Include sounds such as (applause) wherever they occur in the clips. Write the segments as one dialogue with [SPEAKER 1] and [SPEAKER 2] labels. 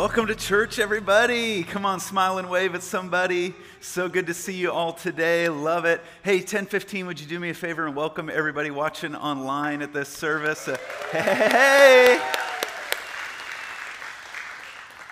[SPEAKER 1] Welcome to church, everybody. Come on, smile and wave at somebody. So good to see you all today. Love it. Hey, 1015, would you do me a favor and welcome everybody watching online at this service? Uh, hey!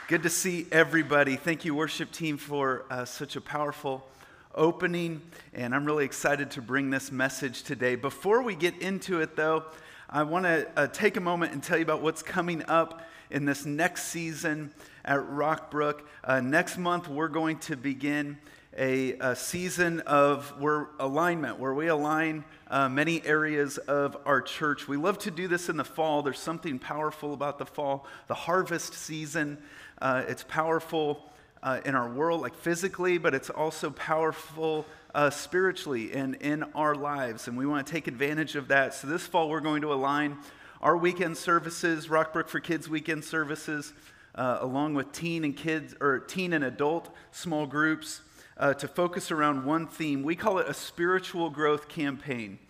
[SPEAKER 1] Good to see everybody. Thank you, worship team, for uh, such a powerful opening. And I'm really excited to bring this message today. Before we get into it, though, I want to uh, take a moment and tell you about what's coming up in this next season at Rockbrook. Uh, next month, we're going to begin a, a season of where alignment, where we align uh, many areas of our church. We love to do this in the fall. There's something powerful about the fall, the harvest season. Uh, it's powerful uh, in our world, like physically, but it's also powerful uh, spiritually and in our lives. And we want to take advantage of that. So this fall, we're going to align our weekend services, Rockbrook for Kids weekend services, uh, along with teen and kids or teen and adult small groups, uh, to focus around one theme. We call it a spiritual growth campaign.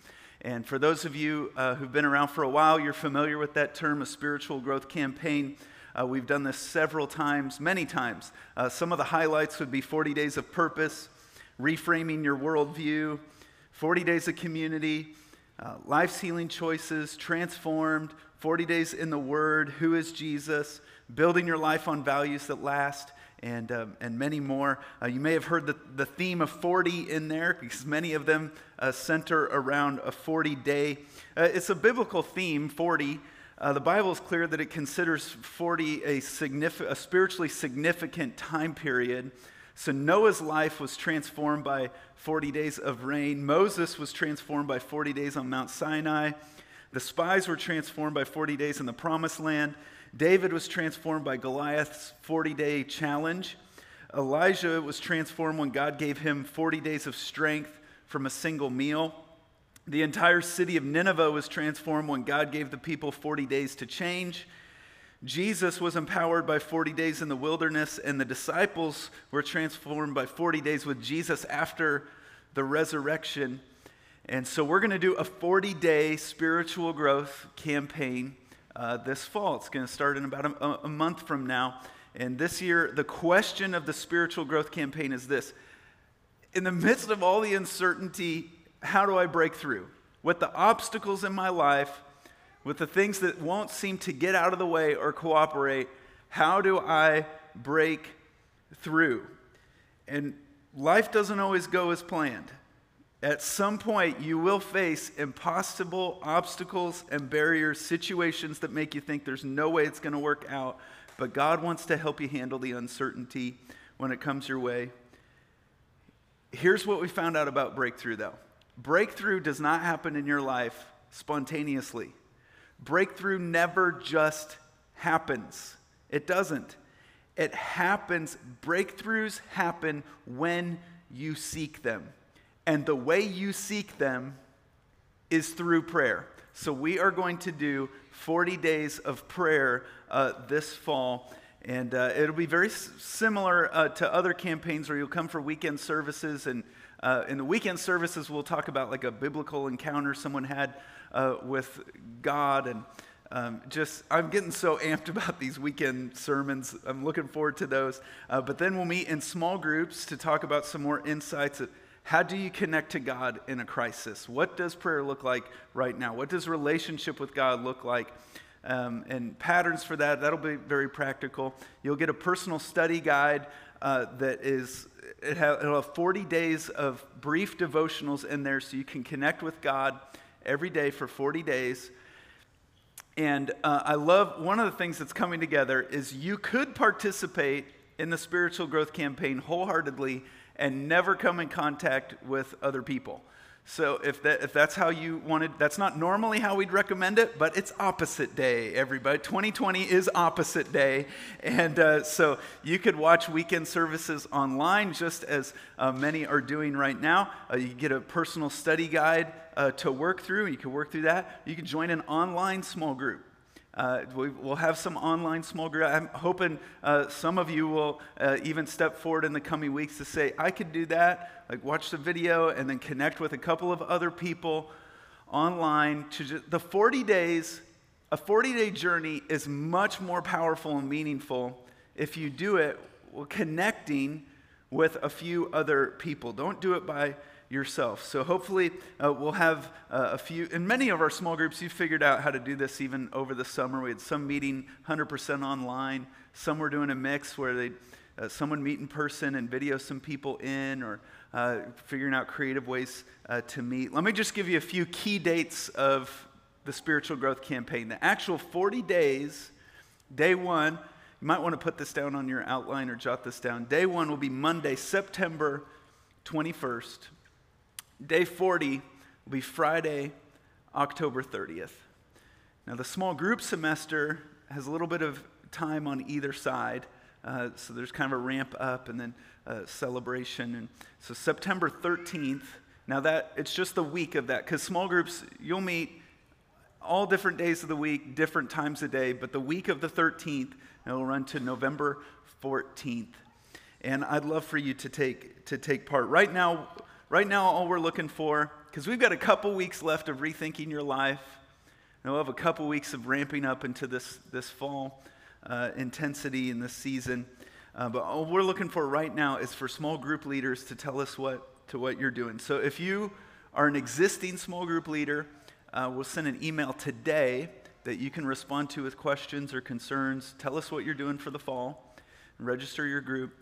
[SPEAKER 1] And for those of you uh, who've been around for a while, you're familiar with that term, a spiritual growth campaign. Uh, we've done this several times, many times. Uh, some of the highlights would be 40 days of purpose, reframing your worldview, 40 days of community, uh, life's healing choices, transformed, 40 days in the Word, who is Jesus, building your life on values that last, and, um, and many more. Uh, you may have heard the, the theme of 40 in there because many of them uh, center around a 40 day. Uh, it's a biblical theme, 40. Uh, the Bible is clear that it considers 40 a, significant, a spiritually significant time period. So Noah's life was transformed by 40 days of rain. Moses was transformed by 40 days on Mount Sinai. The spies were transformed by 40 days in the promised land. David was transformed by Goliath's 40 day challenge. Elijah was transformed when God gave him 40 days of strength from a single meal. The entire city of Nineveh was transformed when God gave the people 40 days to change. Jesus was empowered by 40 days in the wilderness, and the disciples were transformed by 40 days with Jesus after the resurrection. And so we're going to do a 40 day spiritual growth campaign uh, this fall. It's going to start in about a, a month from now. And this year, the question of the spiritual growth campaign is this In the midst of all the uncertainty, how do I break through? With the obstacles in my life, with the things that won't seem to get out of the way or cooperate, how do I break through? And life doesn't always go as planned. At some point, you will face impossible obstacles and barriers, situations that make you think there's no way it's going to work out. But God wants to help you handle the uncertainty when it comes your way. Here's what we found out about breakthrough, though breakthrough does not happen in your life spontaneously. Breakthrough never just happens. It doesn't. It happens, breakthroughs happen when you seek them. And the way you seek them is through prayer. So we are going to do 40 days of prayer uh, this fall. And uh, it'll be very s- similar uh, to other campaigns where you'll come for weekend services. And uh, in the weekend services, we'll talk about like a biblical encounter someone had uh, with God. And um, just, I'm getting so amped (laughs) about these weekend sermons. I'm looking forward to those. Uh, but then we'll meet in small groups to talk about some more insights. how do you connect to God in a crisis? What does prayer look like right now? What does relationship with God look like? Um, and patterns for that, that'll be very practical. You'll get a personal study guide uh, that is, it it'll have 40 days of brief devotionals in there so you can connect with God every day for 40 days. And uh, I love one of the things that's coming together is you could participate in the spiritual growth campaign wholeheartedly and never come in contact with other people. So if, that, if that's how you wanted, that's not normally how we'd recommend it, but it's opposite day, everybody. 2020 is opposite day. And uh, so you could watch weekend services online, just as uh, many are doing right now. Uh, you get a personal study guide uh, to work through. You can work through that. You can join an online small group. Uh, we, will have some online small group. I'm hoping uh, some of you will uh, even step forward in the coming weeks to say, I could do that. Like, watch the video and then connect with a couple of other people online. To just, the 40 days, a 40 day journey is much more powerful and meaningful if you do it well, connecting with a few other people. Don't do it by yourself. So hopefully uh, we'll have uh, a few, in many of our small groups, you figured out how to do this even over the summer. We had some meeting 100% online, some were doing a mix where they uh, someone meet in person and video some people in, or uh, figuring out creative ways uh, to meet. Let me just give you a few key dates of the spiritual growth campaign. The actual 40 days, day one, you might want to put this down on your outline or jot this down. Day one will be Monday, September 21st. Day 40 will be Friday, October 30th. Now, the small group semester has a little bit of time on either side, uh, so there's kind of a ramp up and then a celebration. And so September 13th, now that it's just the week of that, because small groups, you'll meet all different days of the week, different times of day, but the week of the 13th, it'll run to November 14th. And I'd love for you to take, to take part. Right now, Right now, all we're looking for, because we've got a couple weeks left of rethinking your life, and we'll have a couple weeks of ramping up into this, this fall uh, intensity in this season. Uh, but all we're looking for right now is for small group leaders to tell us what, to what you're doing. So if you are an existing small group leader, uh, we'll send an email today that you can respond to with questions or concerns. Tell us what you're doing for the fall, register your group.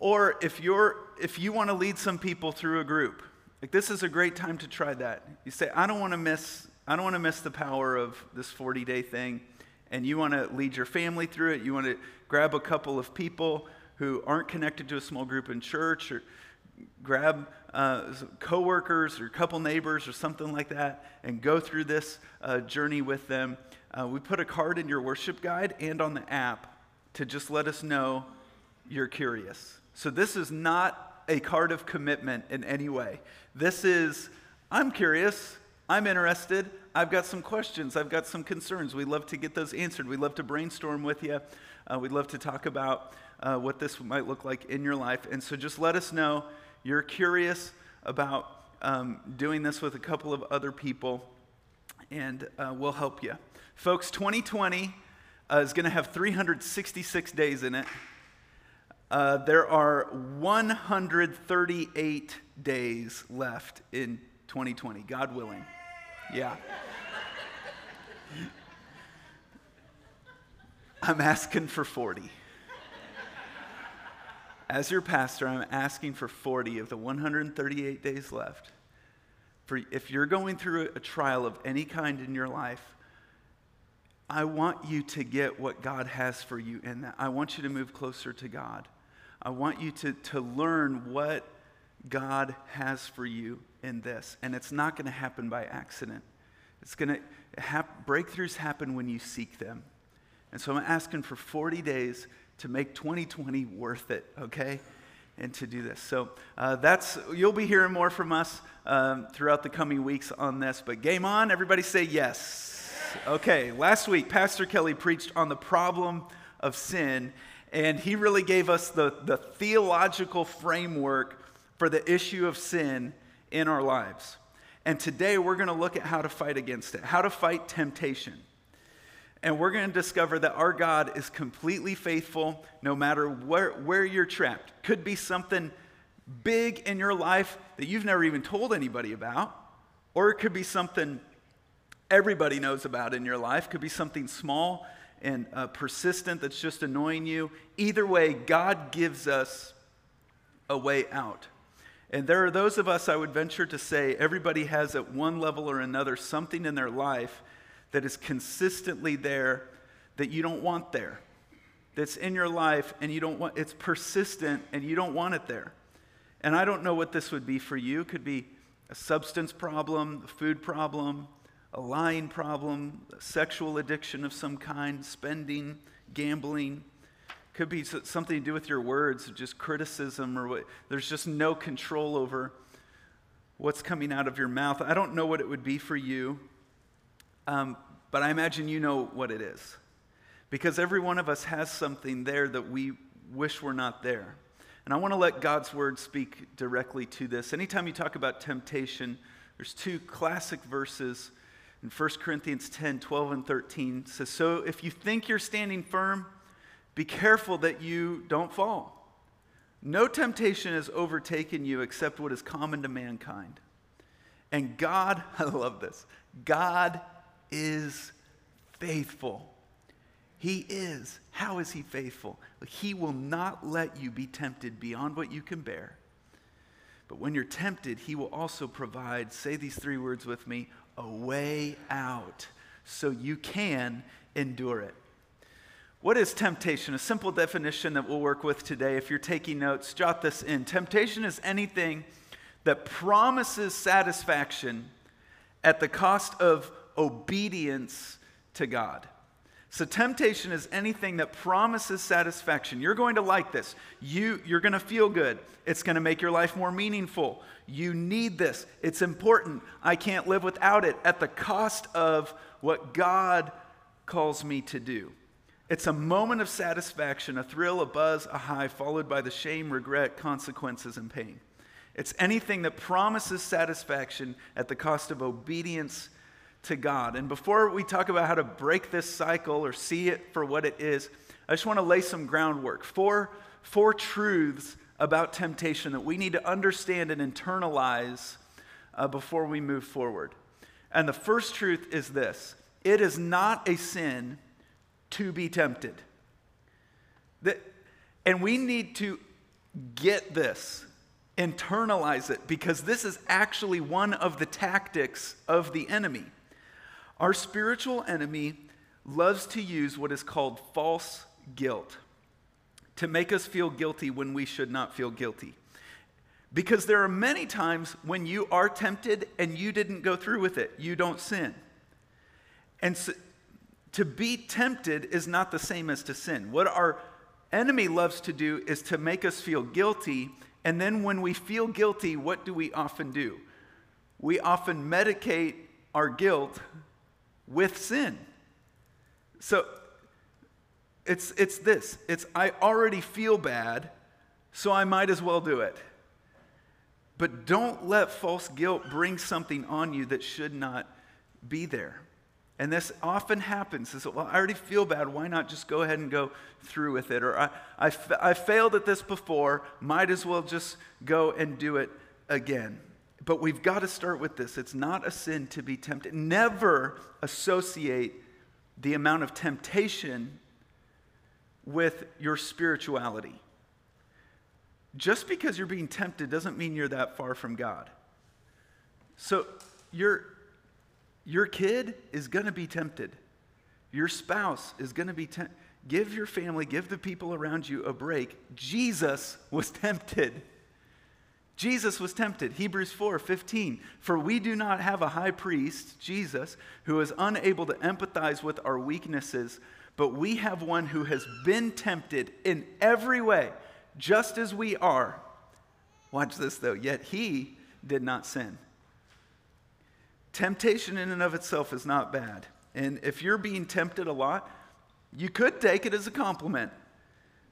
[SPEAKER 1] Or if you're if you want to lead some people through a group, like this is a great time to try that. You say, I don't want to miss I don't want to miss the power of this 40-day thing. And you want to lead your family through it. You want to grab a couple of people who aren't connected to a small group in church or grab uh, coworkers or a couple neighbors or something like that and go through this uh, journey with them. Uh, we put a card in your worship guide and on the app to just let us know you're curious. So this is not a card of commitment in any way. This is, I'm curious, I'm interested, I've got some questions, I've got some concerns. We'd love to get those answered. We'd love to brainstorm with you. Uh, we'd love to talk about uh, what this might look like in your life. And so just let us know you're curious about um, doing this with a couple of other people, and uh, we'll help you. Folks, 2020 uh, is going to have 366 days in it. Uh, there are 138 days left in 2020, God willing. Yeah. I'm asking for 40. As your pastor, I'm asking for 40 of the 138 days left. For if you're going through a trial of any kind in your life, I want you to get what God has for you in that. I want you to move closer to God. I want you to, to learn what God has for you in this. And it's not going to happen by accident. It's going to hap- breakthroughs happen when you seek them. And so I'm asking for 40 days to make 2020 worth it, okay? And to do this. So uh, that's, you'll be hearing more from us um, throughout the coming weeks on this. But game on, everybody say yes. Okay, last week, Pastor Kelly preached on the problem of sin and he really gave us the, the theological framework for the issue of sin in our lives. And today we're going to look at how to fight against it, how to fight temptation. And we're going to discover that our God is completely faithful no matter where, where you're trapped. Could be something big in your life that you've never even told anybody about, or it could be something everybody knows about in your life, could be something small and uh, persistent that's just annoying you. Either way, God gives us a way out. And there are those of us, I would venture to say, everybody has at one level or another something in their life that is consistently there that you don't want there. That's in your life and you don't want, it's persistent and you don't want it there. And I don't know what this would be for you. It could be a substance problem, a food problem, a lying problem, a sexual addiction of some kind, spending, gambling. Could be something to do with your words, just criticism, or what. There's just no control over what's coming out of your mouth. I don't know what it would be for you, um, but I imagine you know what it is. Because every one of us has something there that we wish were not there. And I want to let God's word speak directly to this. Anytime you talk about temptation, there's two classic verses in 1 Corinthians 10 12 and 13. Says, So if you think you're standing firm, be careful that you don't fall. No temptation has overtaken you except what is common to mankind. And God, (laughs) I love this, God is faithful. He is. How is He faithful? He will not let you be tempted beyond what you can bear. But when you're tempted, He will also provide, say these three words with me, a way out so you can endure it. What is temptation? A simple definition that we'll work with today. If you're taking notes, jot this in. Temptation is anything that promises satisfaction at the cost of obedience to God. So, temptation is anything that promises satisfaction. You're going to like this. You, you're going to feel good. It's going to make your life more meaningful. You need this. It's important. I can't live without it at the cost of what God calls me to do. It's a moment of satisfaction, a thrill, a buzz, a high, followed by the shame, regret, consequences, and pain. It's anything that promises satisfaction at the cost of obedience to God. And before we talk about how to break this cycle or see it for what it is, I just want to lay some groundwork. Four, four truths about temptation that we need to understand and internalize uh, before we move forward. And the first truth is this it is not a sin to be tempted. That, and we need to get this, internalize it, because this is actually one of the tactics of the enemy. Our spiritual enemy loves to use what is called false guilt to make us feel guilty when we should not feel guilty. Because there are many times when you are tempted and you didn't go through with it, you don't sin. And so, to be tempted is not the same as to sin. What our enemy loves to do is to make us feel guilty. And then when we feel guilty, what do we often do? We often medicate our guilt with sin. So it's, it's this it's I already feel bad, so I might as well do it. But don't let false guilt bring something on you that should not be there. And this often happens. Is, well, I already feel bad. Why not just go ahead and go through with it? Or I, I, I failed at this before. Might as well just go and do it again. But we've got to start with this. It's not a sin to be tempted. Never associate the amount of temptation with your spirituality. Just because you're being tempted doesn't mean you're that far from God. So, you're your kid is going to be tempted. Your spouse is going to be tempted. Give your family, give the people around you a break. Jesus was (laughs) tempted. Jesus was tempted. Hebrews 4 15. For we do not have a high priest, Jesus, who is unable to empathize with our weaknesses, but we have one who has been tempted in every way, just as we are. Watch this though, yet he did not sin. Temptation in and of itself is not bad. And if you're being tempted a lot, you could take it as a compliment.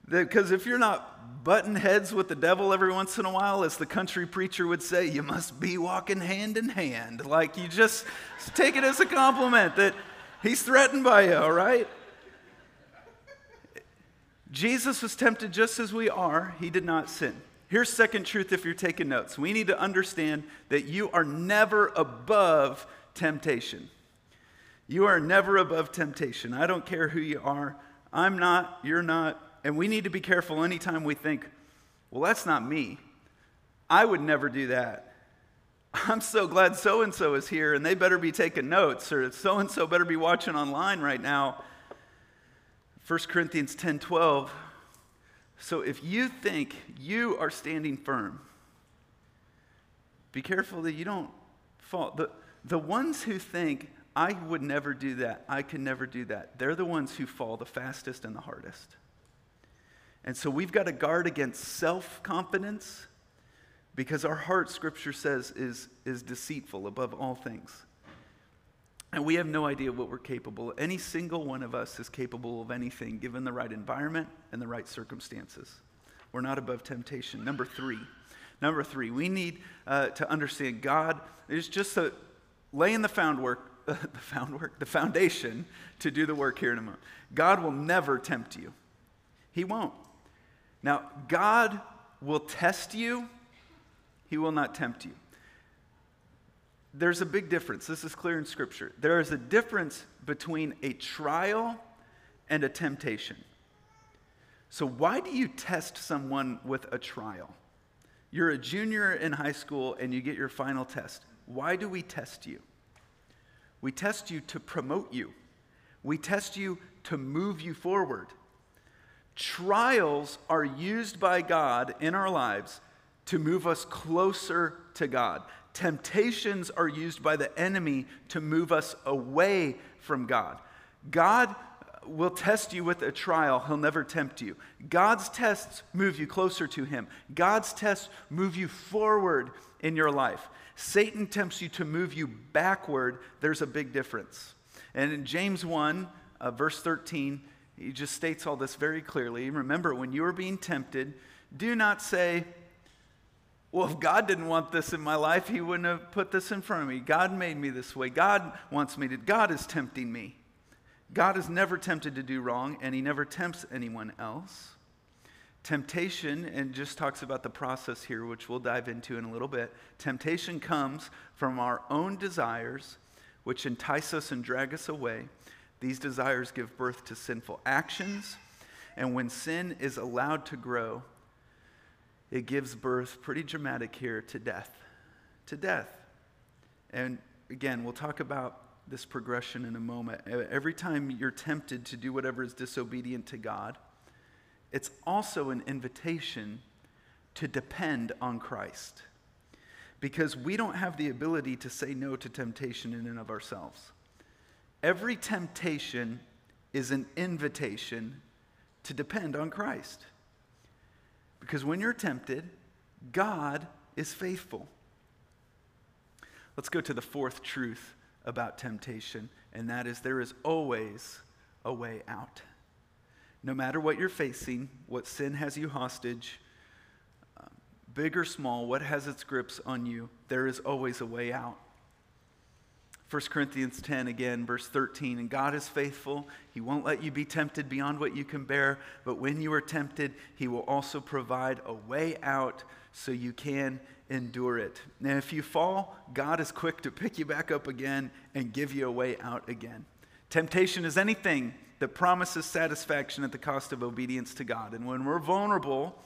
[SPEAKER 1] Because if you're not butting heads with the devil every once in a while, as the country preacher would say, you must be walking hand in hand. Like you just take it as a compliment that he's threatened by you, all right? Jesus was tempted just as we are, he did not sin. Here's second truth if you're taking notes. We need to understand that you are never above temptation. You are never above temptation. I don't care who you are. I'm not, you're not. And we need to be careful anytime we think, well, that's not me. I would never do that. (laughs) I'm so glad so and so is here and they better be taking notes or so and so better be watching online right now. 1 Corinthians 10 12 so if you think you are standing firm, Be careful that you don't fall. The, the ones who think, I would never do that, I can never do that, they're the ones who fall the fastest and the hardest. And so we've got to guard against self confidence because our heart, Scripture says, is, is deceitful above all things. And we have no idea what we're capable of. Any single one of us is capable of anything given the right environment and the right circumstances. We're not above temptation. Number three. Number three, we need uh, to understand God is just a, laying the found work, uh, (laughs) the found work, the foundation to do the work here in a moment. God will never tempt you. He won't. Now, God will test you, He will not tempt you. There's a big difference. This is clear in Scripture. There is a difference between a trial and a temptation. So, why do you test someone with a trial? You're a junior in high school and you get your final test. Why do we test you? We test you to promote you, we test you to move you forward. Trials are used by God in our lives to move us closer to God. Temptations are used by the enemy to move us away from God. God will test you with a trial, he'll never tempt you. God's tests move you closer to him. God's tests move you forward in your life. Satan tempts you to move you backward. There's a big difference. And in James 1, uh, verse 13, he just states all this very clearly. Remember, when you are being tempted, do not say, well, if God didn't want this in my life, He wouldn't have put this in front of me. God made me this way. God wants me to. God is tempting me. God is never tempted to do wrong, and He never tempts anyone else. Temptation, and just talks about the process here, which we'll dive into in a little bit. Temptation comes from our own desires, which entice us and drag us away. These desires give birth to sinful actions, and when sin is allowed to grow, it gives birth, pretty dramatic here, to death. To death. And again, we'll talk about this progression in a moment. Every time you're tempted to do whatever is disobedient to God, it's also an invitation to depend on Christ. Because we don't have the ability to say no to temptation in and of ourselves. Every temptation is an invitation to depend on Christ. Because when you're tempted, God is faithful. Let's go to the fourth truth about temptation, and that is there is always a way out. No matter what you're facing, what sin has you hostage, uh, big or small, what has its grips on you, there is always a way out. 1 Corinthians 10, again, verse 13. And God is faithful. He won't let you be tempted beyond what you can bear, but when you are tempted, He will also provide a way out so you can endure it. Now, if you fall, God is quick to pick you back up again and give you a way out again. Temptation is anything that promises satisfaction at the cost of obedience to God. And when we're vulnerable,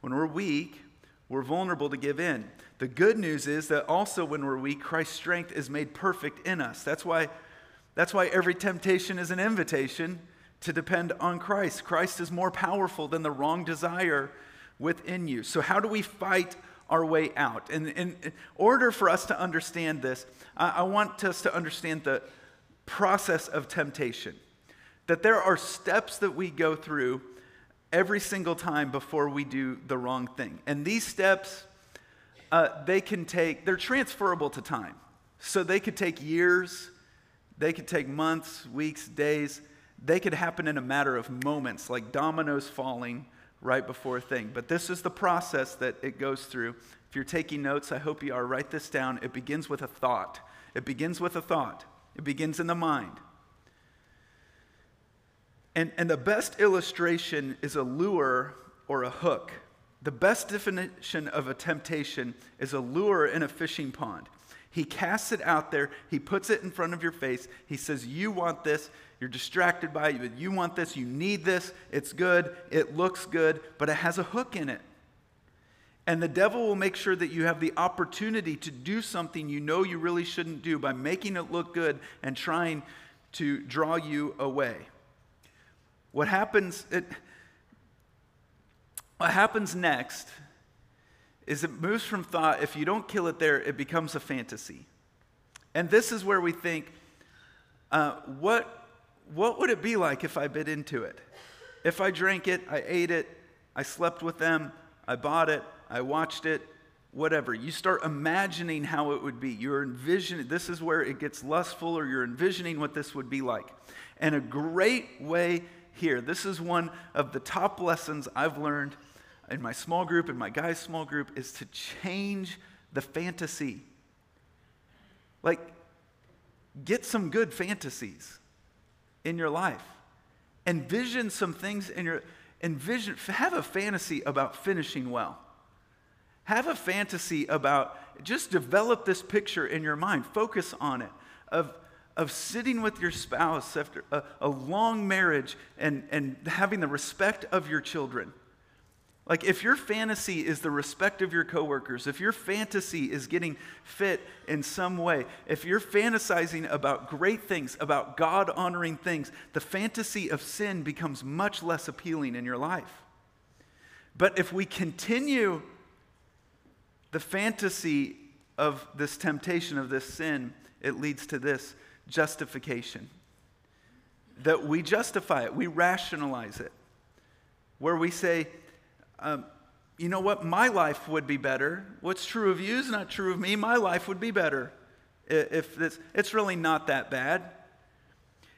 [SPEAKER 1] when we're weak, we're vulnerable to give in. The good news is that also when we're weak, Christ's strength is made perfect in us. That's why, that's why every temptation is an invitation to depend on Christ. Christ is more powerful than the wrong desire within you. So, how do we fight our way out? And in order for us to understand this, I want us to understand the process of temptation. That there are steps that we go through every single time before we do the wrong thing. And these steps, uh, they can take, they're transferable to time. So they could take years, they could take months, weeks, days. They could happen in a matter of moments, like dominoes falling right before a thing. But this is the process that it goes through. If you're taking notes, I hope you are. Write this down. It begins with a thought. It begins with a thought, it begins in the mind. And, and the best illustration is a lure or a hook. The best definition of a temptation is a lure in a fishing pond. He casts it out there, he puts it in front of your face. He says, You want this, you're distracted by it, but you want this, you need this, it's good, it looks good, but it has a hook in it. And the devil will make sure that you have the opportunity to do something you know you really shouldn't do by making it look good and trying to draw you away. What happens, it, what happens next is it moves from thought, if you don't kill it there, it becomes a fantasy. And this is where we think, uh, what, what would it be like if I bit into it? If I drank it, I ate it, I slept with them, I bought it, I watched it, whatever. You start imagining how it would be. You're envisioning, this is where it gets lustful, or you're envisioning what this would be like. And a great way here, this is one of the top lessons I've learned in my small group, in my guys' small group, is to change the fantasy. Like, get some good fantasies in your life. Envision some things in your envision have a fantasy about finishing well. Have a fantasy about just develop this picture in your mind. Focus on it of of sitting with your spouse after a, a long marriage and, and having the respect of your children like, if your fantasy is the respect of your coworkers, if your fantasy is getting fit in some way, if you're fantasizing about great things, about God honoring things, the fantasy of sin becomes much less appealing in your life. But if we continue the fantasy of this temptation, of this sin, it leads to this justification. That we justify it, we rationalize it, where we say, um, you know what? My life would be better. What's true of you is not true of me. My life would be better if this, it's really not that bad.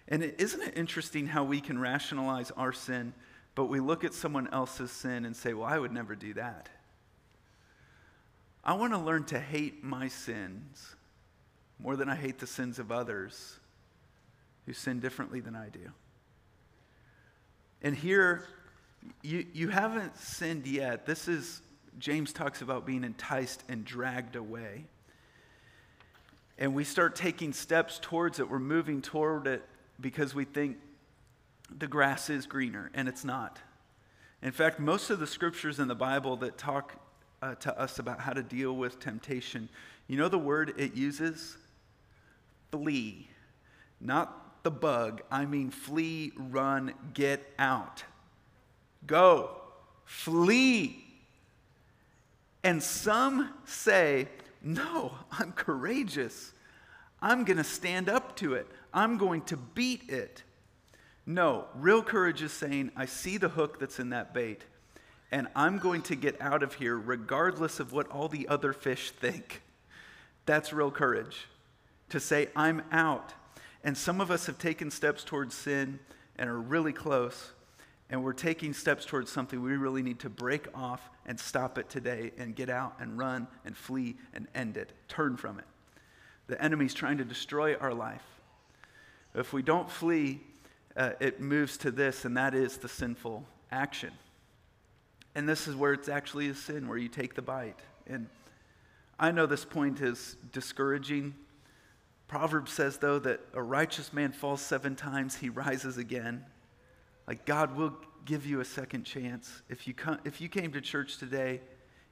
[SPEAKER 1] And isn't it interesting how we can rationalize our sin, but we look at someone else's sin and say, well, I would never do that. I want to learn to hate my sins more than I hate the sins of others who sin differently than I do. And here, you, you haven't sinned yet. This is, James talks about being enticed and dragged away. And we start taking steps towards it. We're moving toward it because we think the grass is greener, and it's not. In fact, most of the scriptures in the Bible that talk uh, to us about how to deal with temptation, you know the word it uses? Flee. Not the bug. I mean, flee, run, get out. Go, flee. And some say, No, I'm courageous. I'm going to stand up to it. I'm going to beat it. No, real courage is saying, I see the hook that's in that bait, and I'm going to get out of here regardless of what all the other fish think. That's real courage. To say, I'm out. And some of us have taken steps towards sin and are really close and we're taking steps towards something we really need to break off and stop it today and get out and run and flee and end it. Turn from it. The enemy's trying to destroy our life. If we don't flee, uh, it moves to this, and that is the sinful action. And this is where it's actually a sin, where you take the bite. And I know this point is discouraging. Proverbs says, though, that a righteous man falls seven times, he rises again. Like God will give you a second chance. If you, come, if you came to church today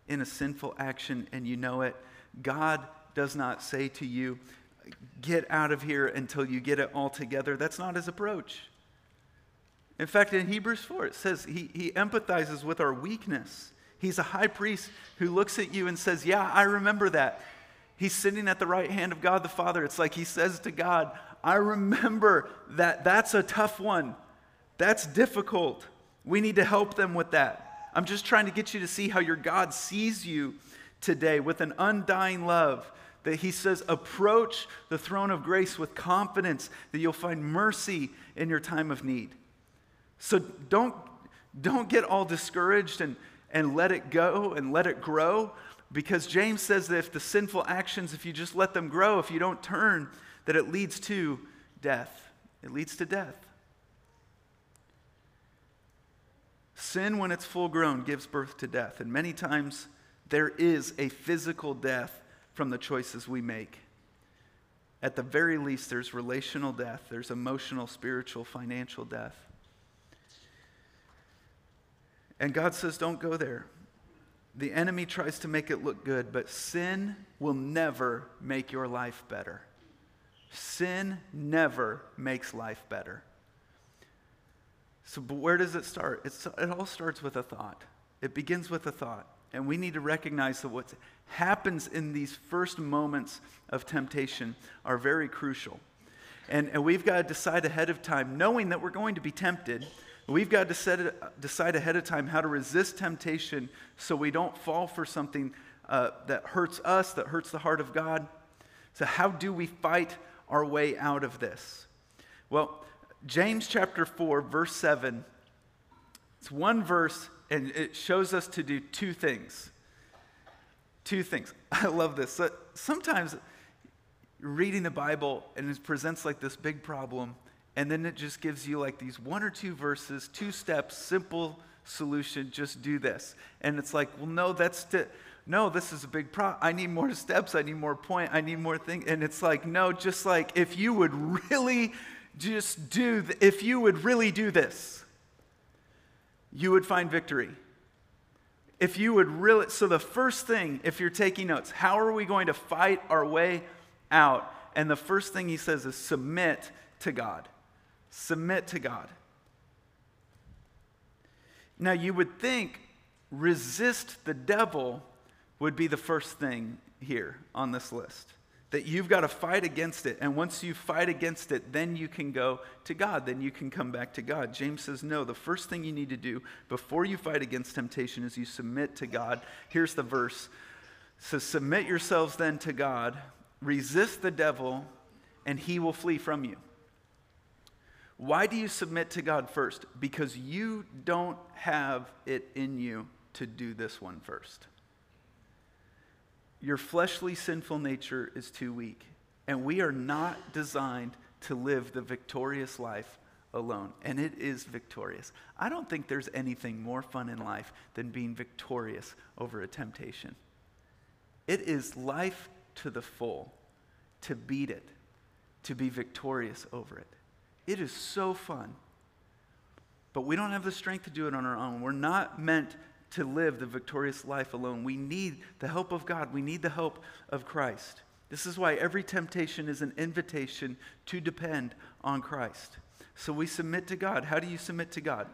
[SPEAKER 1] in a sinful action and you know it, God does not say to you, get out of here until you get it all together. That's not his approach. In fact, in Hebrews 4, it says he, he empathizes with our weakness. He's a high priest who looks at you and says, Yeah, I remember that. He's sitting at the right hand of God the Father. It's like he says to God, I remember that that's a tough one. That's difficult. We need to help them with that. I'm just trying to get you to see how your God sees you today with an undying love. That he says, approach the throne of grace with confidence that you'll find mercy in your time of need. So don't, don't get all discouraged and, and let it go and let it grow because James says that if the sinful actions, if you just let them grow, if you don't turn, that it leads to death. It leads to death. Sin, when it's full grown, gives birth to death. And many times there is a physical death from the choices we make. At the very least, there's relational death, there's emotional, spiritual, financial death. And God says, don't go there. The enemy tries to make it look good, but sin will never make your life better. Sin never makes life better. So, but where does it start? It's, it all starts with a thought. It begins with a thought. And we need to recognize that what happens in these first moments of temptation are very crucial. And, and we've got to decide ahead of time, knowing that we're going to be tempted. We've got to set, decide ahead of time how to resist temptation so we don't fall for something uh, that hurts us, that hurts the heart of God. So, how do we fight our way out of this? Well, James chapter 4, verse 7, it's one verse and it shows us to do two things. Two things. (laughs) I love this. Sometimes reading the Bible and it presents like this big problem, and then it just gives you like these one or two verses, two steps, simple solution, just do this. And it's like, well, no, that's to, no, this is a big problem. I need more steps. I need more point. I need more things. And it's like, no, just like if you would really just do, th- if you would really do this, you would find victory. If you would really, so the first thing, if you're taking notes, how are we going to fight our way out? And the first thing he says is submit to God. Submit to God. Now, you would think resist the devil would be the first thing here on this list that you've got to fight against it. And once you fight against it, then you can go to God. Then you can come back to God. James says, no, the first thing you need to do before you fight against temptation is you submit to God. Here's the verse. Says, Submit yourselves then to God, resist the devil, and he will flee from you. Why do you submit to God first? Because you don't have it in you to do this one first your fleshly sinful nature is too weak. And we are not designed to live the victorious life alone. And it is victorious. I don't think there's anything more fun in life than being victorious over a temptation. It is life to the full to beat it, to be victorious over it. It is so fun. But we don't have the strength to do it on our own. We're not meant to live the victorious life alone. We need the help of God, we need the help of Christ. This is why every temptation is an invitation to depend on Christ. So we submit to God. How do you submit to God?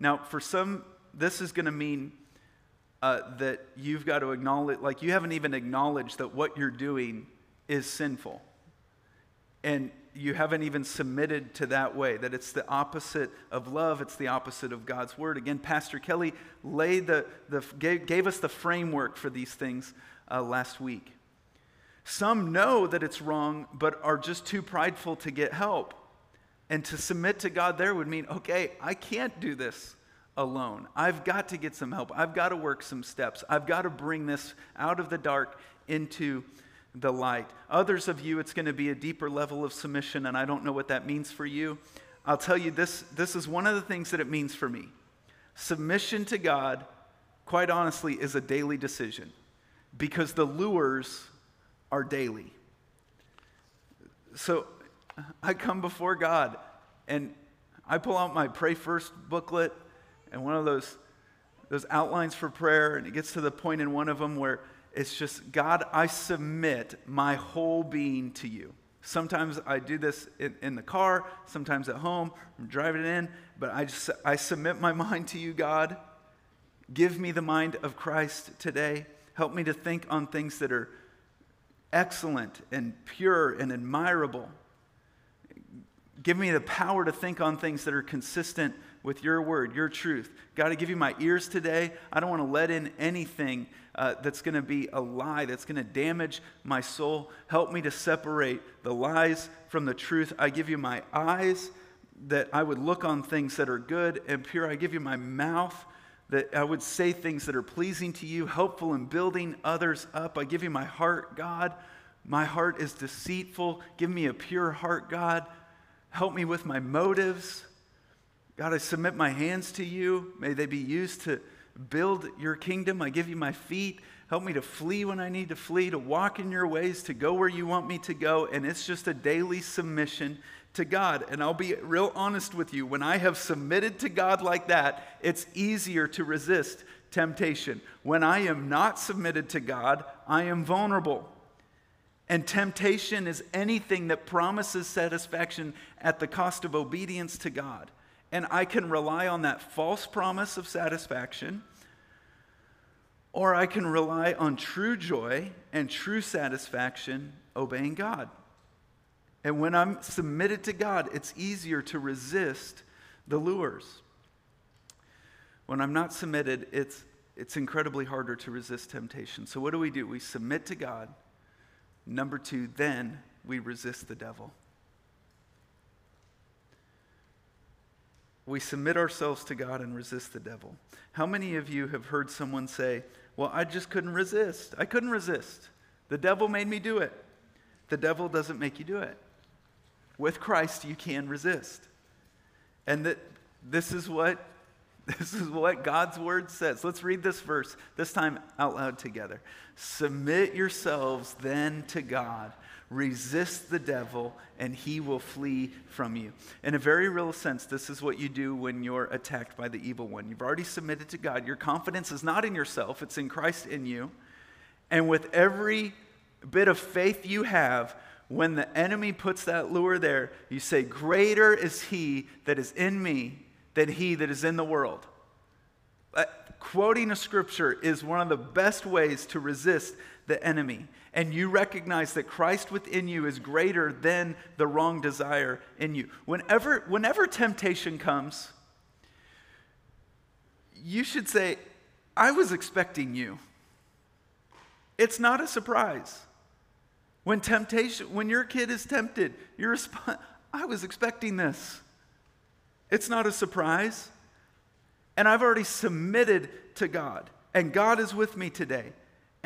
[SPEAKER 1] Now, for some, this is going to mean uh, that you've got to acknowledge, like, you haven't even acknowledged that what you're doing is sinful. And you haven't even submitted to that way, that it's the opposite of love, it's the opposite of God's word. Again, Pastor Kelly laid the, the, gave, gave us the framework for these things uh, last week. Some know that it's wrong, but are just too prideful to get help. And to submit to God there would mean, okay, I can't do this alone. I've got to get some help. I've got to work some steps. I've got to bring this out of the dark into the light. Others of you, it's going to be a deeper level of submission, and I don't know what that means for you. I'll tell you this this is one of the things that it means for me. Submission to God, quite honestly, is a daily decision because the lures are daily. So I come before God and I pull out my Pray First booklet and one of those, those outlines for prayer, and it gets to the point in one of them where it's just, God, I submit my whole being to you. Sometimes I do this in, in, the car, sometimes at home, I'm driving in, but I just I submit my (laughs) mind to you, God. Give me the mind of Christ today. Help me to think on things that are excellent and pure and admirable. Give me the power to think on things that are consistent with your word, your truth. God, I give you my ears today. I don't want to let in anything uh, that's going to be a lie, that's going to damage my soul. Help me to separate the lies from the truth. I give you my eyes that I would look on things that are good and pure. I give you my mouth that I would say things that are pleasing to you, helpful in building others up. I give you my heart, God. My heart is deceitful. Give me a pure heart, God. Help me with my motives. God, I submit my hands to you. May they be used to build your kingdom. I give you my feet. Help me to flee when I need to flee, to walk in your ways, to go where you want me to go. And it's just a daily submission to God. And I'll be real honest with you. When I have submitted to God like that, it's easier to resist temptation. When I am not submitted to God, I am vulnerable. And temptation is anything that promises satisfaction at the cost of obedience to God and I can rely on that false promise of satisfaction, or I can rely on true joy and true satisfaction obeying God. And when I'm submitted to God, it's easier to resist the lures. When I'm not submitted, it's, it's incredibly harder to resist temptation. So, what do we do? We submit to God. Number two, then we resist the devil. We submit ourselves to God and resist the devil. How many of you have heard someone say, Well, I just couldn't resist? I couldn't resist. The devil made me do it. The devil doesn't make you do it. With Christ, you can resist. And that this is what (laughs) this is what God's word says. Let's read this verse, this time out loud together. Submit yourselves then to God. Resist the devil, and he will flee from you. In a very real sense, this is what you do when you're attacked by the evil one. You've already submitted to God. Your confidence is not in yourself, it's in Christ in you. And with every bit of faith you have, when the enemy puts that lure there, you say, Greater is he that is in me than he that is in the world. Uh, quoting a scripture is one of the best ways to resist the enemy. And you recognize that Christ within you is greater than the wrong desire in you. Whenever, whenever temptation comes, you should say, I was expecting you. It's not a surprise. When temptation, when your kid is tempted, you respond, I was expecting this. It's not a surprise. And I've already submitted to God. And God is with me today.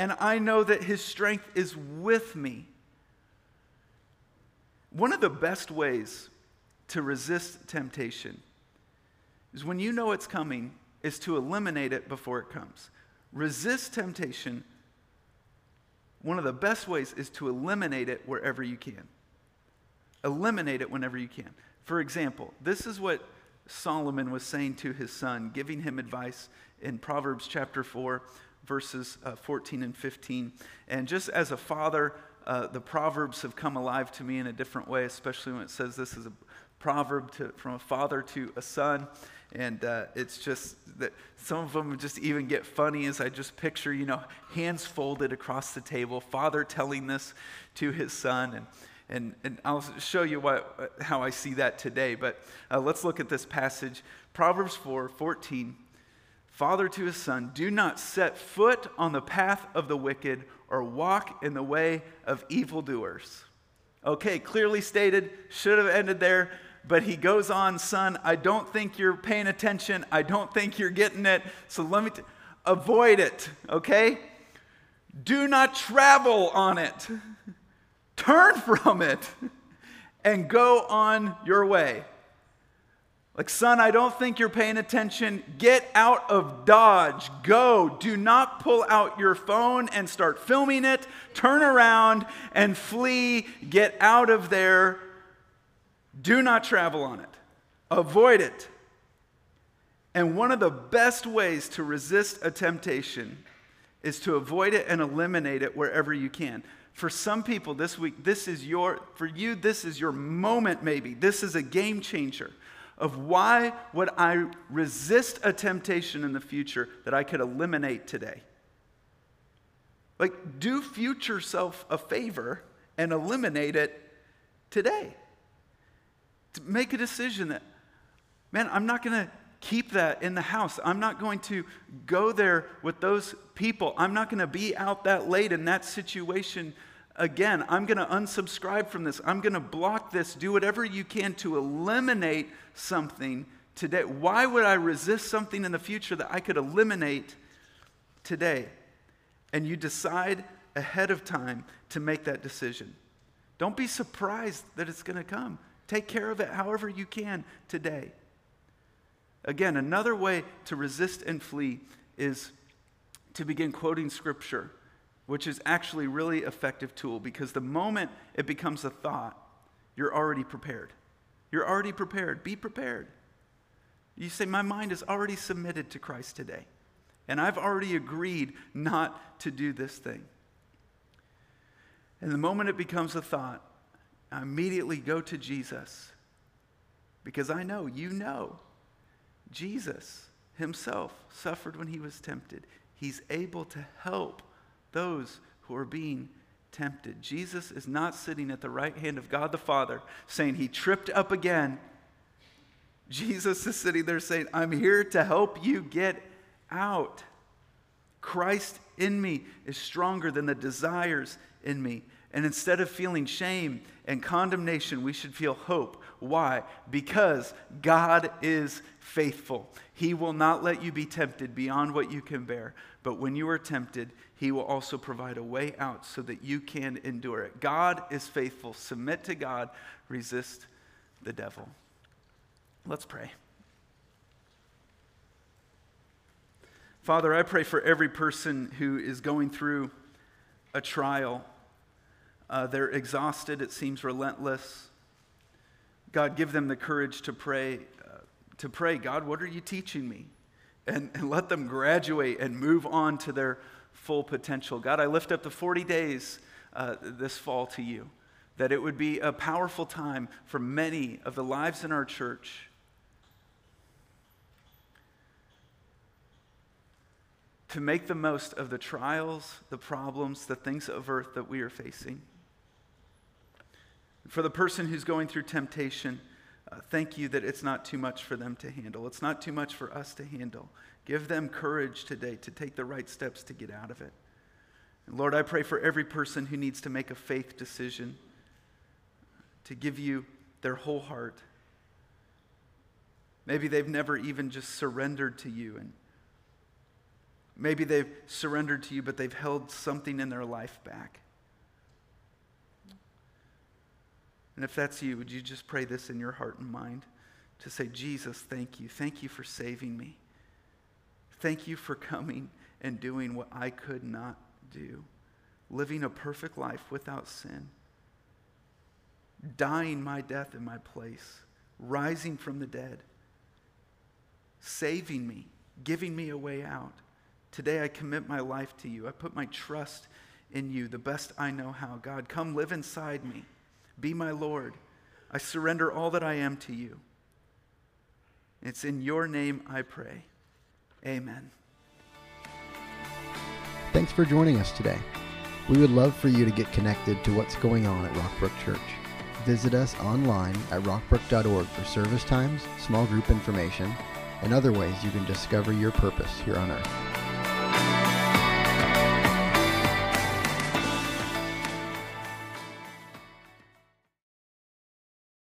[SPEAKER 1] And I know that His strength is with me. One of the best ways to resist temptation is when you know it's coming, is to eliminate it before it comes. Resist temptation. One of the best ways is to eliminate it wherever you can. Eliminate it whenever you can. For example, this is what Solomon was saying to his son, giving him advice in Proverbs chapter 4, verses uh, 14 and 15. And just as a father, uh, the Proverbs have come alive to me in a different way, especially when it says this is a proverb to, from a father to a son. And uh, it's just that some of them just even get funny as I just picture, you know, hands folded across the table, father telling this to his son. And and, and I'll show you what, how I see that today. But uh, let's look at this passage Proverbs 4 14. Father to his son, do not set foot on the path of the wicked or walk in the way of evildoers. Okay, clearly stated, should have ended there, but he goes on, son, I don't think you're paying attention. I don't think you're getting it. So let me t- avoid it, okay? Do not travel on it. (laughs) Turn from it and go on your way. Like, son, I don't think you're paying attention. Get out of Dodge. Go. Do not pull out your phone and start filming it. Turn around and flee. Get out of there. Do not travel on it. Avoid it. And one of the best ways to resist a temptation is to avoid it and eliminate it wherever you can. For some people this week, this is your, for you, this is your moment maybe. This is a game changer of why would I resist a temptation in the future that I could eliminate today? Like, do future self a favor and eliminate it today. To make a decision that, man, I'm not going to keep that in the house. I'm not going to go there with those people. I'm not going to be out that late in that situation again, I'm going to unsubscribe from this. I'm going to block this. Do whatever you can to eliminate something today. Why would I resist something in the future that I could eliminate today? And you decide ahead of time to make that decision. Don't be surprised that it's going to come. Take care of it however you can today. Again, another way to resist and flee is to begin quoting scripture which is actually really effective tool because the moment it becomes a thought, you're already prepared. You're already prepared. Be prepared. You say, My mind is already submitted to Christ today, and I've already agreed not to do this thing. And the moment it becomes a thought, I immediately go to Jesus because I know, you know, Jesus himself suffered when he was tempted. He's able to help those who are being tempted. Jesus is not sitting at the right hand of God the Father saying he tripped up again. Jesus is sitting there saying, I'm here to help you get out. Christ in me is stronger than the desires in me. And instead of feeling shame and condemnation, we should feel hope. Why? Because God is faithful. He will not let you be tempted beyond what you can bear. But when you are tempted, He will also provide a way out so that you can endure it. God is faithful. Submit to God, resist the devil. Let's pray. Father, I pray for every person who is going through a trial. Uh, they're exhausted, it seems relentless. God, give them the courage to pray, uh, to pray, God, what are you teaching me? And, and let them graduate and move on to their full potential. God, I lift up the 40 days uh, this fall to you, that it would be a powerful time for many of the lives in our church to make the most of the trials, the problems, the things of earth that we are facing. For the person who's going through temptation, uh, thank you that it's not too much for them to handle. It's not too much for us to handle. Give them courage today to take the right steps to get out of it. And Lord, I pray for every person who needs to make a faith decision to give you their whole heart. Maybe they've never even just surrendered to you and Maybe they've surrendered to you, but they've held something in their life back. And if that's you, would you just pray this in your heart and mind to say, Jesus, thank you. Thank you for saving me. Thank you for coming and doing what I could not do, living a perfect life without sin, dying my death in my place, rising from the dead, saving me, giving me a way out. Today I commit my life to you. I put my trust in you the best I know how. God, come live inside me. Be my Lord. I surrender all that I am to you. It's in your name I pray. Amen.
[SPEAKER 2] Thanks for joining us today. We would love for you to get connected to what's going on at Rockbrook Church. Visit us online at rockbrook.org for service times, small group information, and other ways you can discover your purpose here on earth.